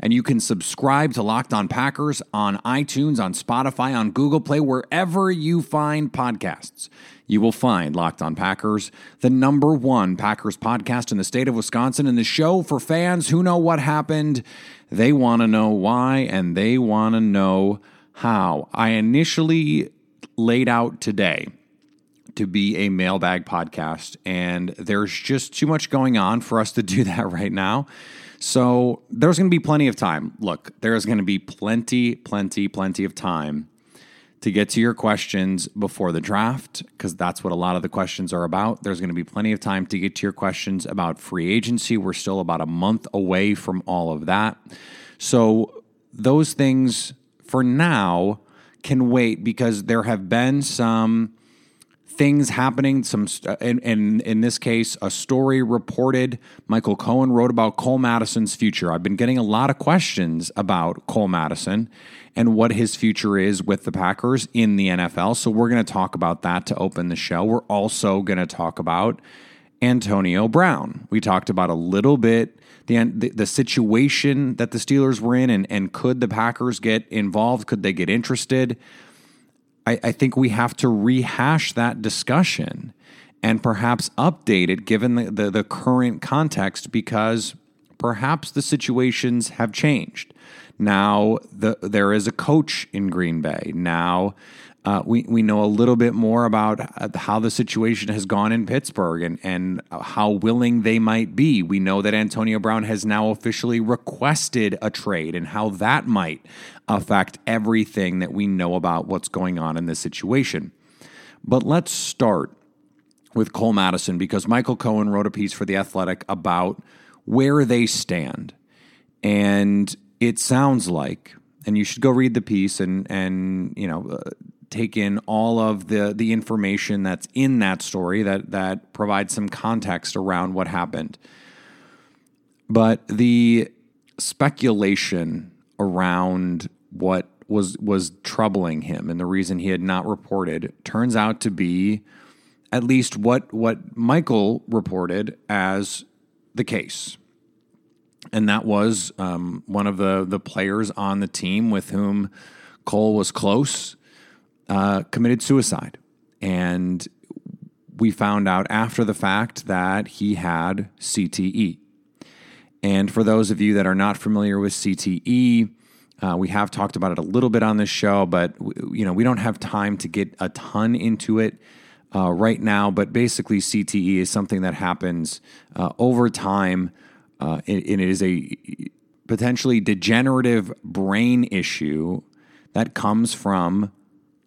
And you can subscribe to Locked On Packers on iTunes, on Spotify, on Google Play, wherever you find podcasts. You will find Locked On Packers, the number one Packers podcast in the state of Wisconsin, and the show for fans who know what happened. They want to know why, and they want to know how. I initially laid out today to be a mailbag podcast, and there's just too much going on for us to do that right now. So there's going to be plenty of time. Look, there's going to be plenty, plenty, plenty of time to get to your questions before the draft, because that's what a lot of the questions are about. There's going to be plenty of time to get to your questions about free agency. We're still about a month away from all of that. So those things for now can wait because there have been some things happening. Some, uh, in, in in this case, a story reported. Michael Cohen wrote about Cole Madison's future. I've been getting a lot of questions about Cole Madison and what his future is with the Packers in the NFL. So we're going to talk about that to open the show. We're also going to talk about Antonio Brown. We talked about a little bit the, the, the situation that the Steelers were in, and and could the Packers get involved? Could they get interested? I, I think we have to rehash that discussion and perhaps update it given the, the, the current context because perhaps the situations have changed. Now the, there is a coach in Green Bay. Now uh, we, we know a little bit more about how the situation has gone in Pittsburgh and, and how willing they might be. We know that Antonio Brown has now officially requested a trade and how that might affect everything that we know about what's going on in this situation. But let's start with Cole Madison because Michael Cohen wrote a piece for The Athletic about where they stand. And it sounds like, and you should go read the piece and, and you know, uh, take in all of the the information that's in that story that that provides some context around what happened. But the speculation around what was was troubling him and the reason he had not reported turns out to be at least what what Michael reported as the case. And that was um, one of the the players on the team with whom Cole was close uh, committed suicide. And we found out after the fact that he had CTE. And for those of you that are not familiar with CTE, uh, we have talked about it a little bit on this show, but you know we don't have time to get a ton into it uh, right now. But basically, CTE is something that happens uh, over time, uh, and it is a potentially degenerative brain issue that comes from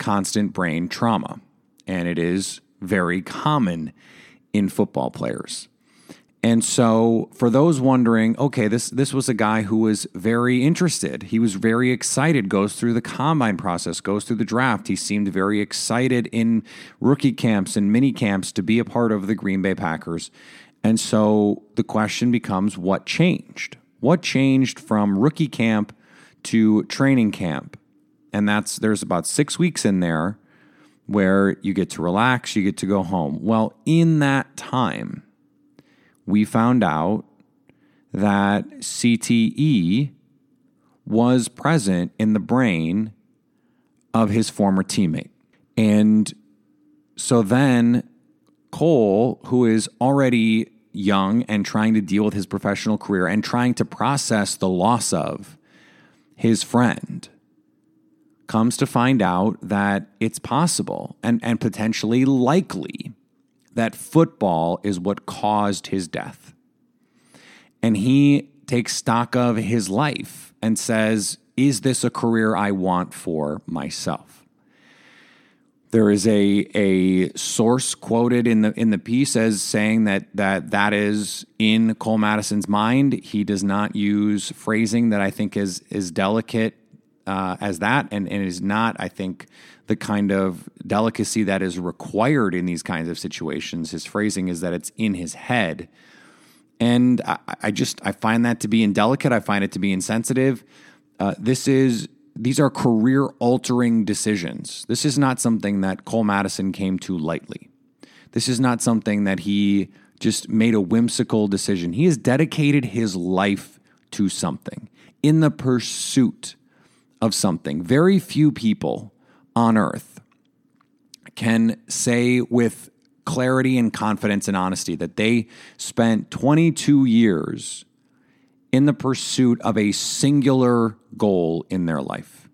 constant brain trauma, and it is very common in football players. And so, for those wondering, okay, this this was a guy who was very interested. He was very excited. Goes through the combine process, goes through the draft. He seemed very excited in rookie camps and mini camps to be a part of the Green Bay Packers. And so, the question becomes, what changed? What changed from rookie camp to training camp and that's there's about six weeks in there where you get to relax, you get to go home. Well, in that time, we found out that CTE was present in the brain of his former teammate. And so then Cole, who is already young and trying to deal with his professional career and trying to process the loss of his friend, comes to find out that it's possible and, and potentially likely that football is what caused his death. and he takes stock of his life and says, Is this a career I want for myself? There is a a source quoted in the in the piece as saying that that that is in Cole Madison's mind. He does not use phrasing that I think is is delicate uh, as that, and and is not I think the kind of delicacy that is required in these kinds of situations. His phrasing is that it's in his head, and I, I just I find that to be indelicate. I find it to be insensitive. Uh, this is these are career altering decisions. This is not something that Cole Madison came to lightly. This is not something that he just made a whimsical decision. He has dedicated his life to something in the pursuit of something. Very few people on earth can say with clarity and confidence and honesty that they spent 22 years in the pursuit of a singular goal in their life.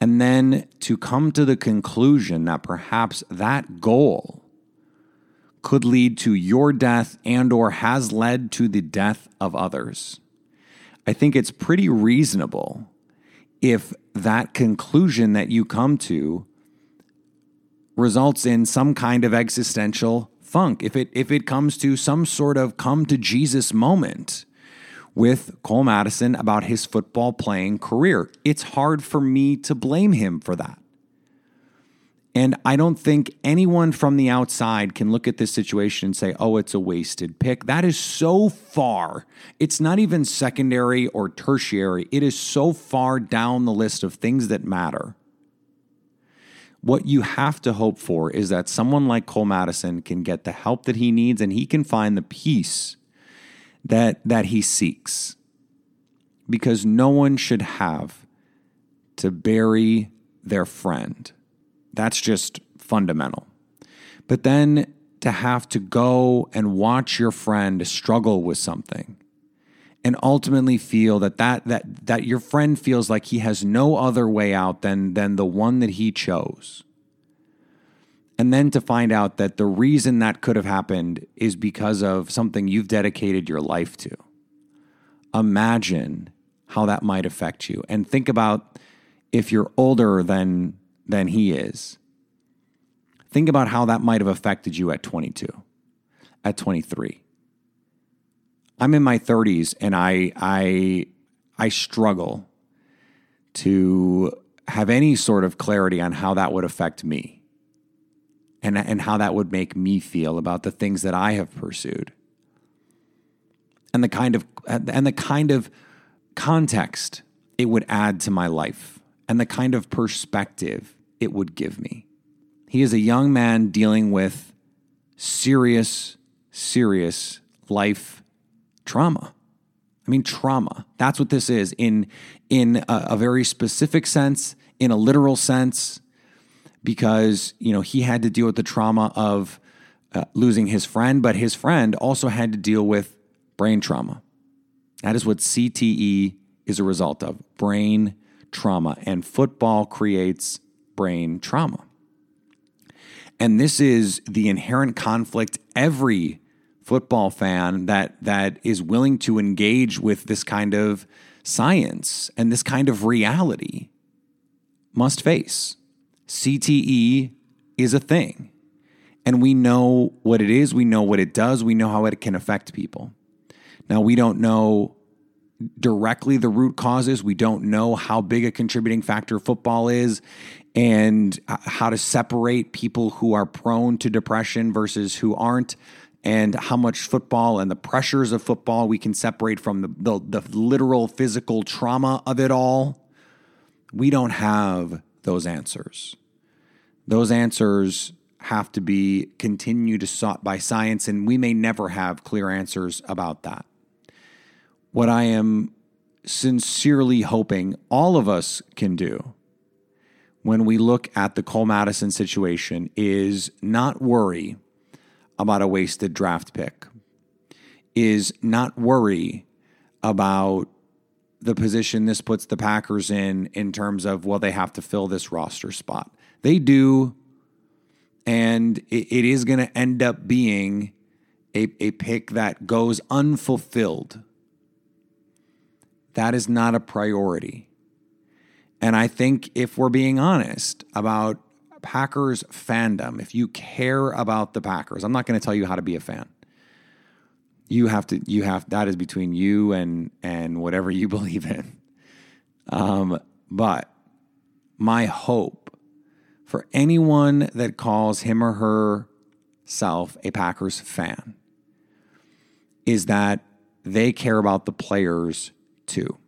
And then to come to the conclusion that perhaps that goal could lead to your death and or has led to the death of others. I think it's pretty reasonable if that conclusion that you come to results in some kind of existential funk. If it if it comes to some sort of come to Jesus moment with Cole Madison about his football playing career. It's hard for me to blame him for that. And I don't think anyone from the outside can look at this situation and say, oh, it's a wasted pick. That is so far. It's not even secondary or tertiary. It is so far down the list of things that matter. What you have to hope for is that someone like Cole Madison can get the help that he needs and he can find the peace that that he seeks because no one should have to bury their friend that's just fundamental but then to have to go and watch your friend struggle with something and ultimately feel that that that that your friend feels like he has no other way out than than the one that he chose and then to find out that the reason that could have happened is because of something you've dedicated your life to. Imagine how that might affect you. And think about if you're older than, than he is. Think about how that might have affected you at 22, at 23. I'm in my 30s and I, I, I struggle to have any sort of clarity on how that would affect me and, and how that would make me feel about the things that I have pursued. And the kind of and the kind of context it would add to my life and the kind of perspective it would give me. He is a young man dealing with serious, serious life trauma. I mean, trauma. That's what this is in, in a, a very specific sense, in a literal sense, because you know he had to deal with the trauma of uh, losing his friend, but his friend also had to deal with brain trauma. That is what CTE is a result of brain trauma, and football creates brain trauma. And this is the inherent conflict every football fan that that is willing to engage with this kind of science and this kind of reality must face. CTE is a thing. And we know what it is, we know what it does, we know how it can affect people. Now, we don't know directly the root causes, we don't know how big a contributing factor football is, and uh, how to separate people who are prone to depression versus who aren't and how much football and the pressures of football we can separate from the, the, the, literal physical trauma of it all. We don't have those answers. Those answers have to be continued to sought by science, and we may never have clear answers about that. What I am sincerely hoping all of us can do when we look at the Cole Madison situation is not worry about a wasted draft pick, is not worry about the position this puts the Packers in in terms of, well, they have to fill this roster spot. They do. And it, it is going to end up being a, a pick that goes unfulfilled that is not a priority. And I think if we're being honest about Packers fandom, if you care about the Packers, I'm not going to tell you how to be a fan. You have to you have that is between you and and whatever you believe in. Um, but my hope for anyone that calls him or herself a Packers fan is that they care about the players too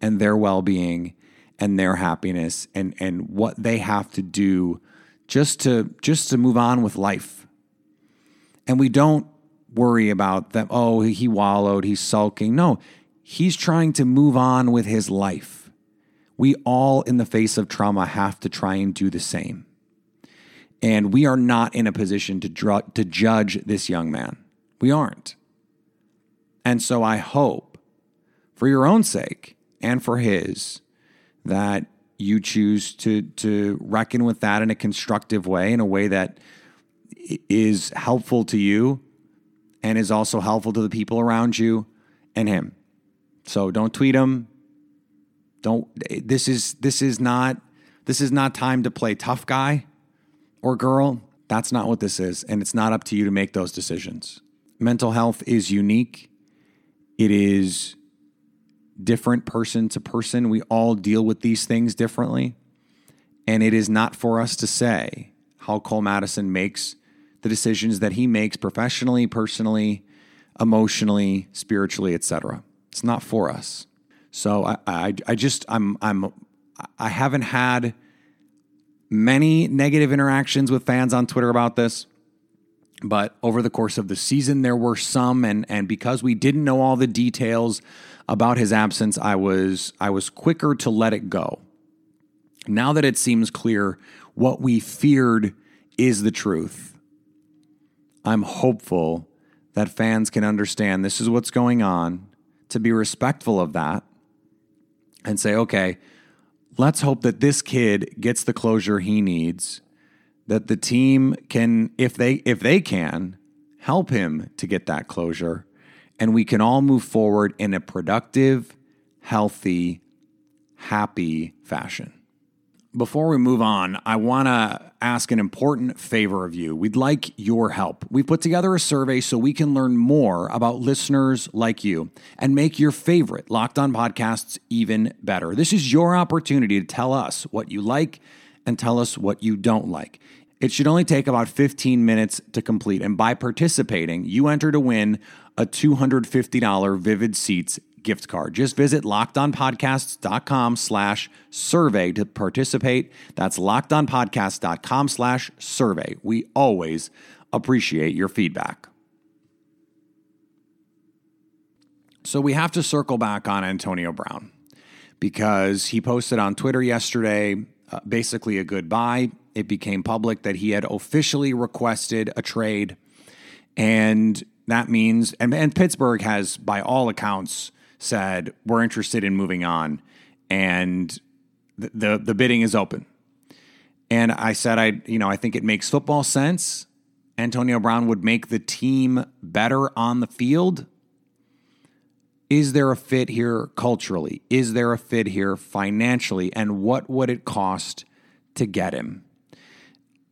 and their well-being and their happiness and and what they have to do just to just to move on with life. And we don't worry about them, oh, he wallowed, he's sulking. No, he's trying to move on with his life. We all in the face of trauma have to try and do the same. And we are not in a position to dr- to judge this young man. We aren't. And so I hope for your own sake and for his that you choose to to reckon with that in a constructive way in a way that is helpful to you and is also helpful to the people around you and him. So don't tweet him. Don't this is this is not this is not time to play tough guy or girl. That's not what this is and it's not up to you to make those decisions. Mental health is unique. It is different person to person. We all deal with these things differently. And it is not for us to say how Cole Madison makes the decisions that he makes professionally, personally, emotionally, spiritually, etc. It's not for us. So I, I, I just I'm I'm I haven't had many negative interactions with fans on Twitter about this. But over the course of the season, there were some, and and because we didn't know all the details about his absence, I was I was quicker to let it go. Now that it seems clear what we feared is the truth, I'm hopeful that fans can understand this is what's going on, to be respectful of that, and say, okay, let's hope that this kid gets the closure he needs, that the team can, if they if they can, help him to get that closure, and we can all move forward in a productive, healthy, happy fashion. Before we move on, I want to ask an important favor of you. We'd like your help. We've put together a survey so we can learn more about listeners like you and make your favorite Locked On podcasts even better. This is your opportunity to tell us what you like and tell us what you don't like. It should only take about 15 minutes to complete. And by participating, you enter to win a $250 Vivid Seats gift card. Just visit lockedonpodcasts.com slash survey to participate. That's lockedonpodcasts.com slash survey. We always appreciate your feedback. So we have to circle back on Antonio Brown because he posted on Twitter yesterday uh, basically a goodbye. It became public that he had officially requested a trade. And that means, and, and Pittsburgh has, by all accounts, said we're interested in moving on, and the, the the, bidding is open. And I said, I you know I think it makes football sense. Antonio Brown would make the team better on the field. Is there a fit here culturally? Is there a fit here financially? And what would it cost to get him?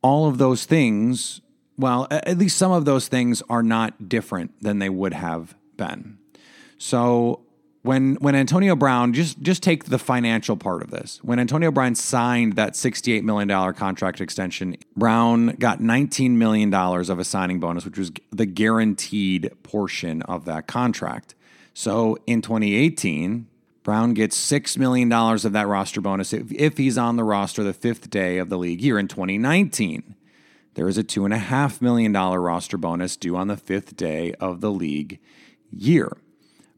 All of those things, well, at least some of those things are not different than they would have been. So when when Antonio Brown just just take the financial part of this. When Antonio Brown signed that 68 million dollar contract extension, Brown got 19 million dollars of a signing bonus, which was the guaranteed portion of that contract. So in 2018, Brown gets $6 million of that roster bonus if, if he's on the roster the fifth day of the league year. In 2019, there is a $2.5 million roster bonus due on the fifth day of the league year.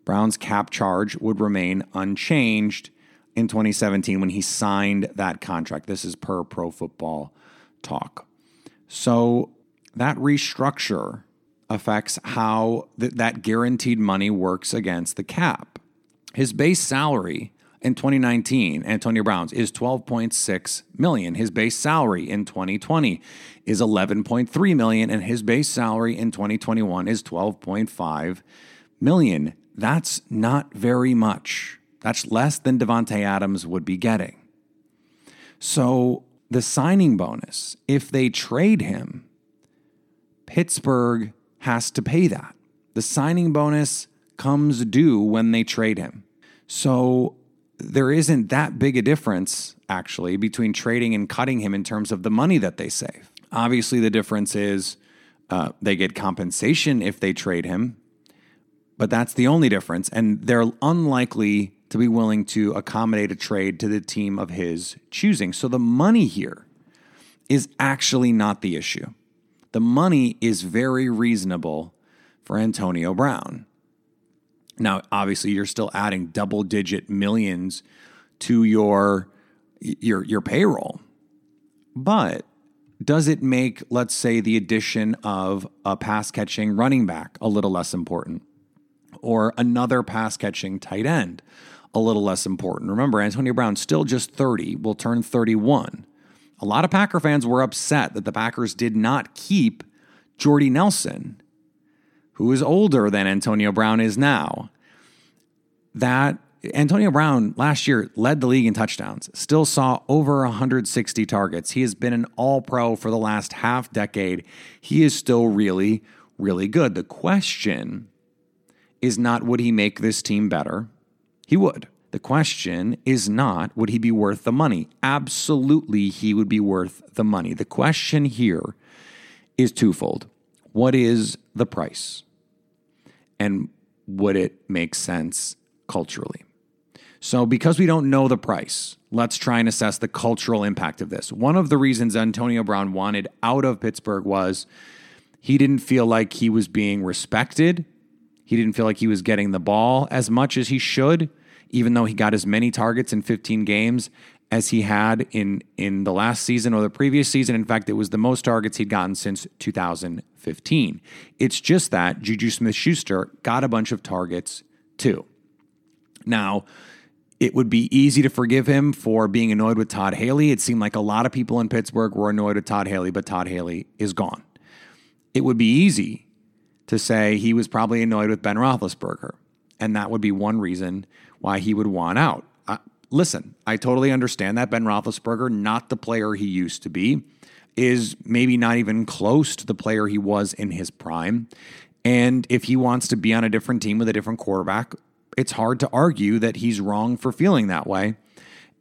Brown's cap charge would remain unchanged in 2017 when he signed that contract. This is per pro football talk. So that restructure affects how th- that guaranteed money works against the cap. His base salary in 2019, Antonio Brown's is 12.6 million. His base salary in 2020 is 11.3 million and his base salary in 2021 is 12.5 million that's not very much. That's less than Davante Adams would be getting. So the signing bonus, if they trade him, Pittsburgh has to pay that. The signing bonus comes due when they trade him. So there isn't that big a difference, actually, between trading and cutting him in terms of the money that they save. Obviously, the difference is uh, they get compensation if they trade him, but that's the only difference. And they're unlikely to be willing to accommodate a trade to the team of his choosing. So the money here is actually not the issue. The money is very reasonable for Antonio Brown. Now, obviously, you're still adding double digit millions to your your your payroll. But does it make, let's say, the addition of a pass catching running back a little less important? Or another pass catching tight end a little less important? Remember, Antonio Brown still just 30, will turn 31. A lot of Packer fans were upset that the Packers did not keep Jordy Nelson, who is older than Antonio Brown is now. That Antonio Brown last year led the league in touchdowns, still saw over 160 targets. He has been an all pro for the last half decade. He is still really, really good. The question is not would he make this team better? He would. The question is not would he be worth the money? Absolutely, he would be worth the money. The question here is twofold What is the price? And would it make sense culturally? So, because we don't know the price, let's try and assess the cultural impact of this. One of the reasons Antonio Brown wanted out of Pittsburgh was he didn't feel like he was being respected. He didn't feel like he was getting the ball as much as he should, even though he got as many targets in 15 games as he had in in the last season or the previous season. In fact, it was the most targets he'd gotten since 2015. It's just that Juju Smith Schuster got a bunch of targets too. Now, it would be easy to forgive him for being annoyed with Todd Haley. It seemed like a lot of people in Pittsburgh were annoyed with Todd Haley, but Todd Haley is gone. It would be easy to say he was probably annoyed with Ben Roethlisberger, and that would be one reason why he would want out. Listen, I totally understand that Ben Roethlisberger, not the player he used to be, is maybe not even close to the player he was in his prime. And if he wants to be on a different team with a different quarterback, it's hard to argue that he's wrong for feeling that way.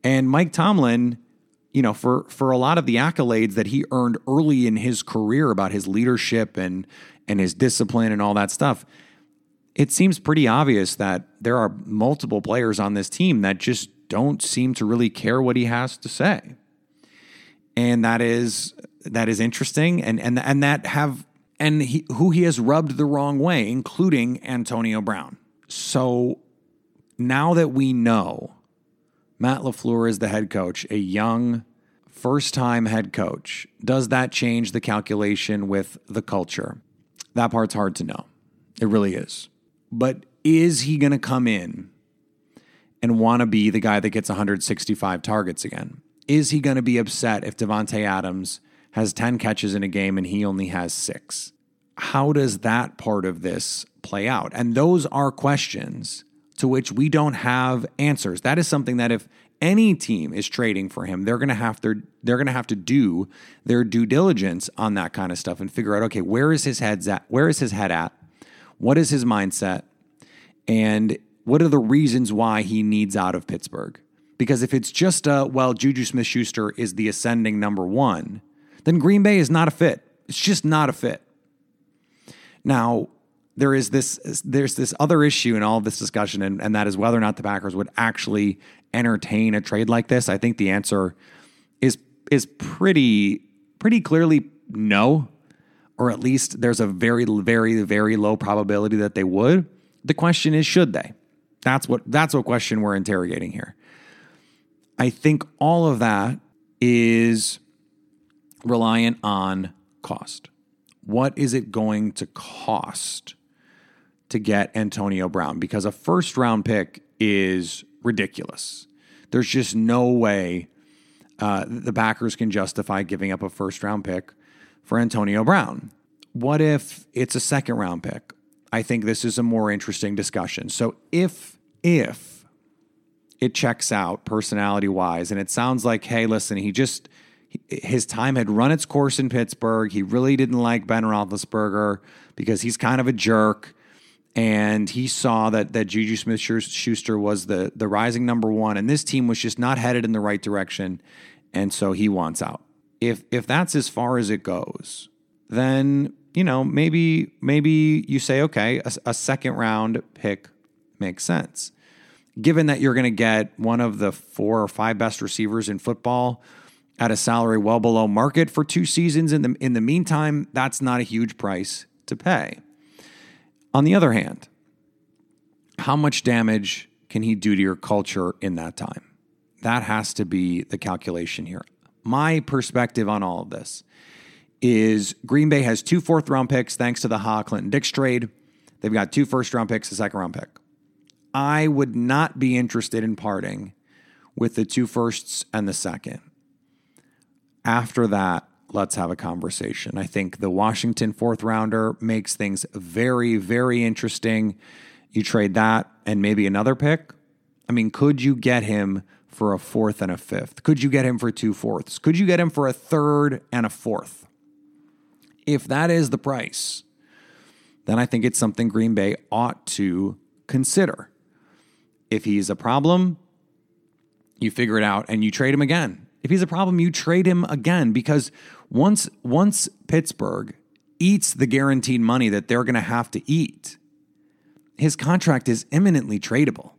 And Mike Tomlin, you know, for for a lot of the accolades that he earned early in his career about his leadership and and his discipline and all that stuff, it seems pretty obvious that there are multiple players on this team that just don't seem to really care what he has to say. And that is that is interesting and and and that have and he, who he has rubbed the wrong way, including Antonio Brown. So now that we know Matt LaFleur is the head coach, a young first time head coach, does that change the calculation with the culture? That part's hard to know. It really is. But is he going to come in and want to be the guy that gets 165 targets again? Is he going to be upset if Davante Adams has 10 catches in a game and he only has six? How does that part of this play out? And those are questions to which we don't have answers. That is something that if any team is trading for him, they're going to have to they're going to have to do their due diligence on that kind of stuff and figure out okay, where is his head at? Where is his head at? What is his mindset? And what are the reasons why he needs out of Pittsburgh? Because if it's just a well, Juju Smith Schuster is the ascending number one, then Green Bay is not a fit. It's just not a fit. Now, there is this there's this other issue in all of this discussion, and, and that is whether or not the Packers would actually entertain a trade like this. I think the answer is is pretty pretty clearly no, or at least there's a very very very low probability that they would. The question is, should they? That's what that's what question we're interrogating here. I think all of that is reliant on cost. What is it going to cost to get Antonio Brown? Because a first round pick is ridiculous. There's just no way uh, the Packers can justify giving up a first round pick for Antonio Brown. What if it's a second round pick? I think this is a more interesting discussion. So if if it checks out personality wise, and it sounds like, hey, listen, he just his time had run its course in Pittsburgh. He really didn't like Ben Roethlisberger because he's kind of a jerk, and he saw that that Juju Smith Schuster was the the rising number one, and this team was just not headed in the right direction, and so he wants out. If if that's as far as it goes, then you know maybe maybe you say okay, a, a second round pick makes sense. Given that you're going to get one of the four or five best receivers in football at a salary well below market for two seasons in the in the meantime that's not a huge price to pay. On the other hand how much damage can he do to your culture in that time? That has to be the calculation here. My perspective on all of this is Green Bay has two fourth round picks thanks to the Ha Clinton Dix trade they've got two first round picks a second round pick I would not be interested in parting with the two firsts and the second. After that, let's have a conversation. I think the Washington fourth rounder makes things very, very interesting. You trade that and maybe another pick. I mean, could you get him for a fourth and a fifth? Could you get him for two fourths? Could you get him for a third and a fourth? If that is the price, then I think it's something Green Bay ought to consider. If he's a problem, you figure it out and you trade him again. If he's a problem, you trade him again because once once Pittsburgh eats the guaranteed money that they're going to have to eat, his contract is imminently tradable.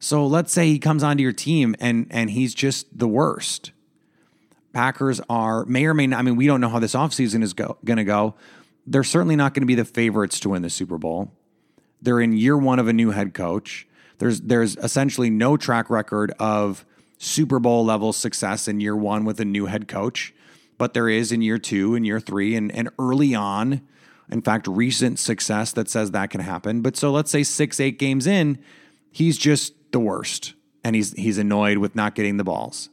So let's say he comes onto your team and and he's just the worst. Packers are may or may not. I mean, we don't know how this offseason is go, going to go. They're certainly not going to be the favorites to win the Super Bowl. They're in year one of a new head coach. There's there's essentially no track record of Super Bowl level success in year one with a new head coach, but there is in year two and year three and, and early on. In fact, recent success that says that can happen. But so let's say six, eight games in, he's just the worst. And he's he's annoyed with not getting the balls.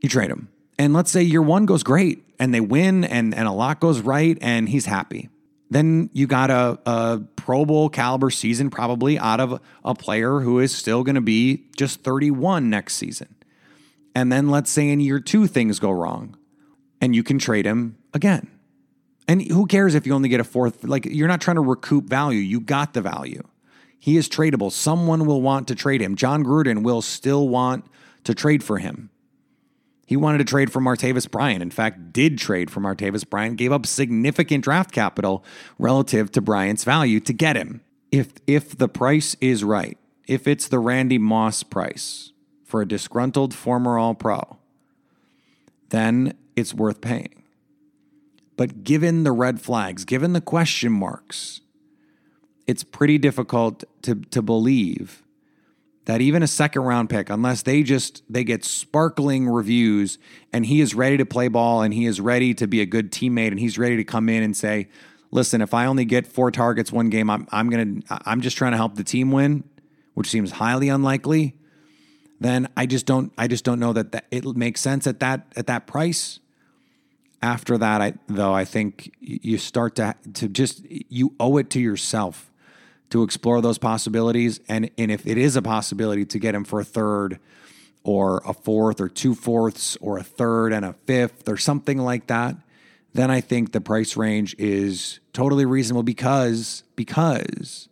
You trade him. And let's say year one goes great and they win and, and a lot goes right and he's happy. Then you got a, a Pro Bowl caliber season probably out of a player who is still going to be just 31 next season. And then let's say in year two things go wrong and you can trade him again. And who cares if you only get a fourth? Like you're not trying to recoup value. You got the value. He is tradable. Someone will want to trade him. Jon Gruden will still want to trade for him. He wanted to trade for Martavis Bryant. In fact, did trade for Martavis Bryant, gave up significant draft capital relative to Bryant's value to get him. If if the price is right, if it's the Randy Moss price for a disgruntled former All Pro, then it's worth paying. But given the red flags, given the question marks, it's pretty difficult to, to believe that even a second round pick, unless they just they get sparkling reviews and he is ready to play ball and he is ready to be a good teammate and he's ready to come in and say, listen, if I only get four targets one game, I'm I'm gonna I'm just trying to help the team win, which seems highly unlikely. Then I just don't I just don't know that, that it makes sense at that at that price. After that, I though I think you start to to just you owe it to yourself to explore those possibilities. And, and if it is a possibility to get him for a third or a fourth or two fourths or a third and a fifth or something like that, then I think the price range is totally reasonable because because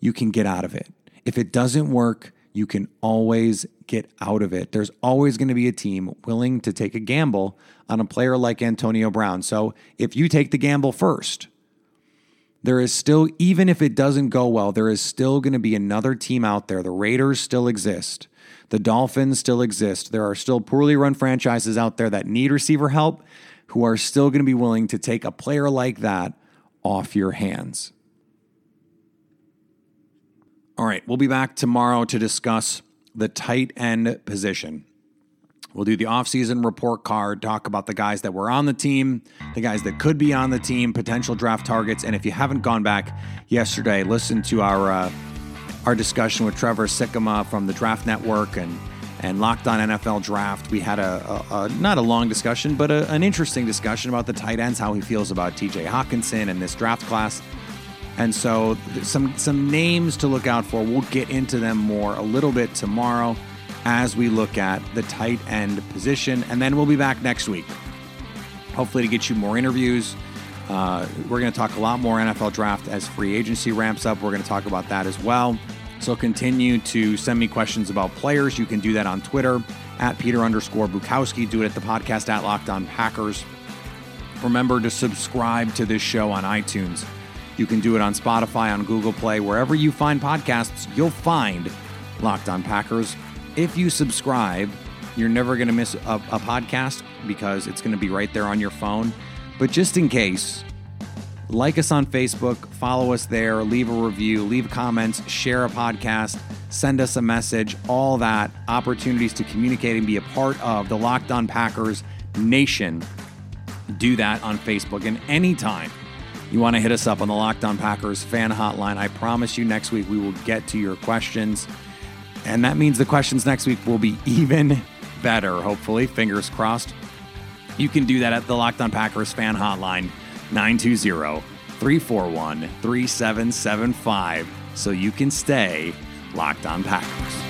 you can get out of it. If it doesn't work, you can always get out of it. There's always going to be a team willing to take a gamble on a player like Antonio Brown. So if you take the gamble first, there is still, even if it doesn't go well, there is still going to be another team out there. The Raiders still exist. The Dolphins still exist. There are still poorly run franchises out there that need receiver help who are still going to be willing to take a player like that off your hands. All right, we'll be back tomorrow to discuss the tight end position. We'll do the offseason report card, talk about the guys that were on the team, the guys that could be on the team, potential draft targets. And if you haven't gone back yesterday, listen to our uh, our discussion with Trevor Sikkema from the Draft Network and and Locked On NFL Draft. We had a, a, a not a long discussion, but a, an interesting discussion about the tight ends, how he feels about T.J. Hockenson and this draft class. And so, some some names to look out for. We'll get into them more a little bit tomorrow as we look at the tight end position, and then we'll be back next week. Hopefully, to get you more interviews. Uh, we're going to talk a lot more NFL draft as free agency ramps up. We're going to talk about that as well. So continue to send me questions about players. You can do that on Twitter at Peter underscore Bukowski. Do it at the podcast at Locked On Packers. Remember to subscribe to this show on iTunes. You can do it on Spotify, on Google Play, wherever you find podcasts, you'll find Locked On Packers. If you subscribe, you're never going to miss a, a podcast because it's going to be right there on your phone. But just in case, like us on Facebook, follow us there, leave a review, leave comments, share a podcast, send us a message, all that opportunities to communicate and be a part of the Locked On Packers Nation. Do that on Facebook. And anytime you want to hit us up on the Locked On Packers fan hotline, I promise you next week we will get to your questions. And that means the questions next week will be even better, hopefully. Fingers crossed. You can do that at the Locked On Packers fan hotline, 920 341 3775, so you can stay locked on Packers.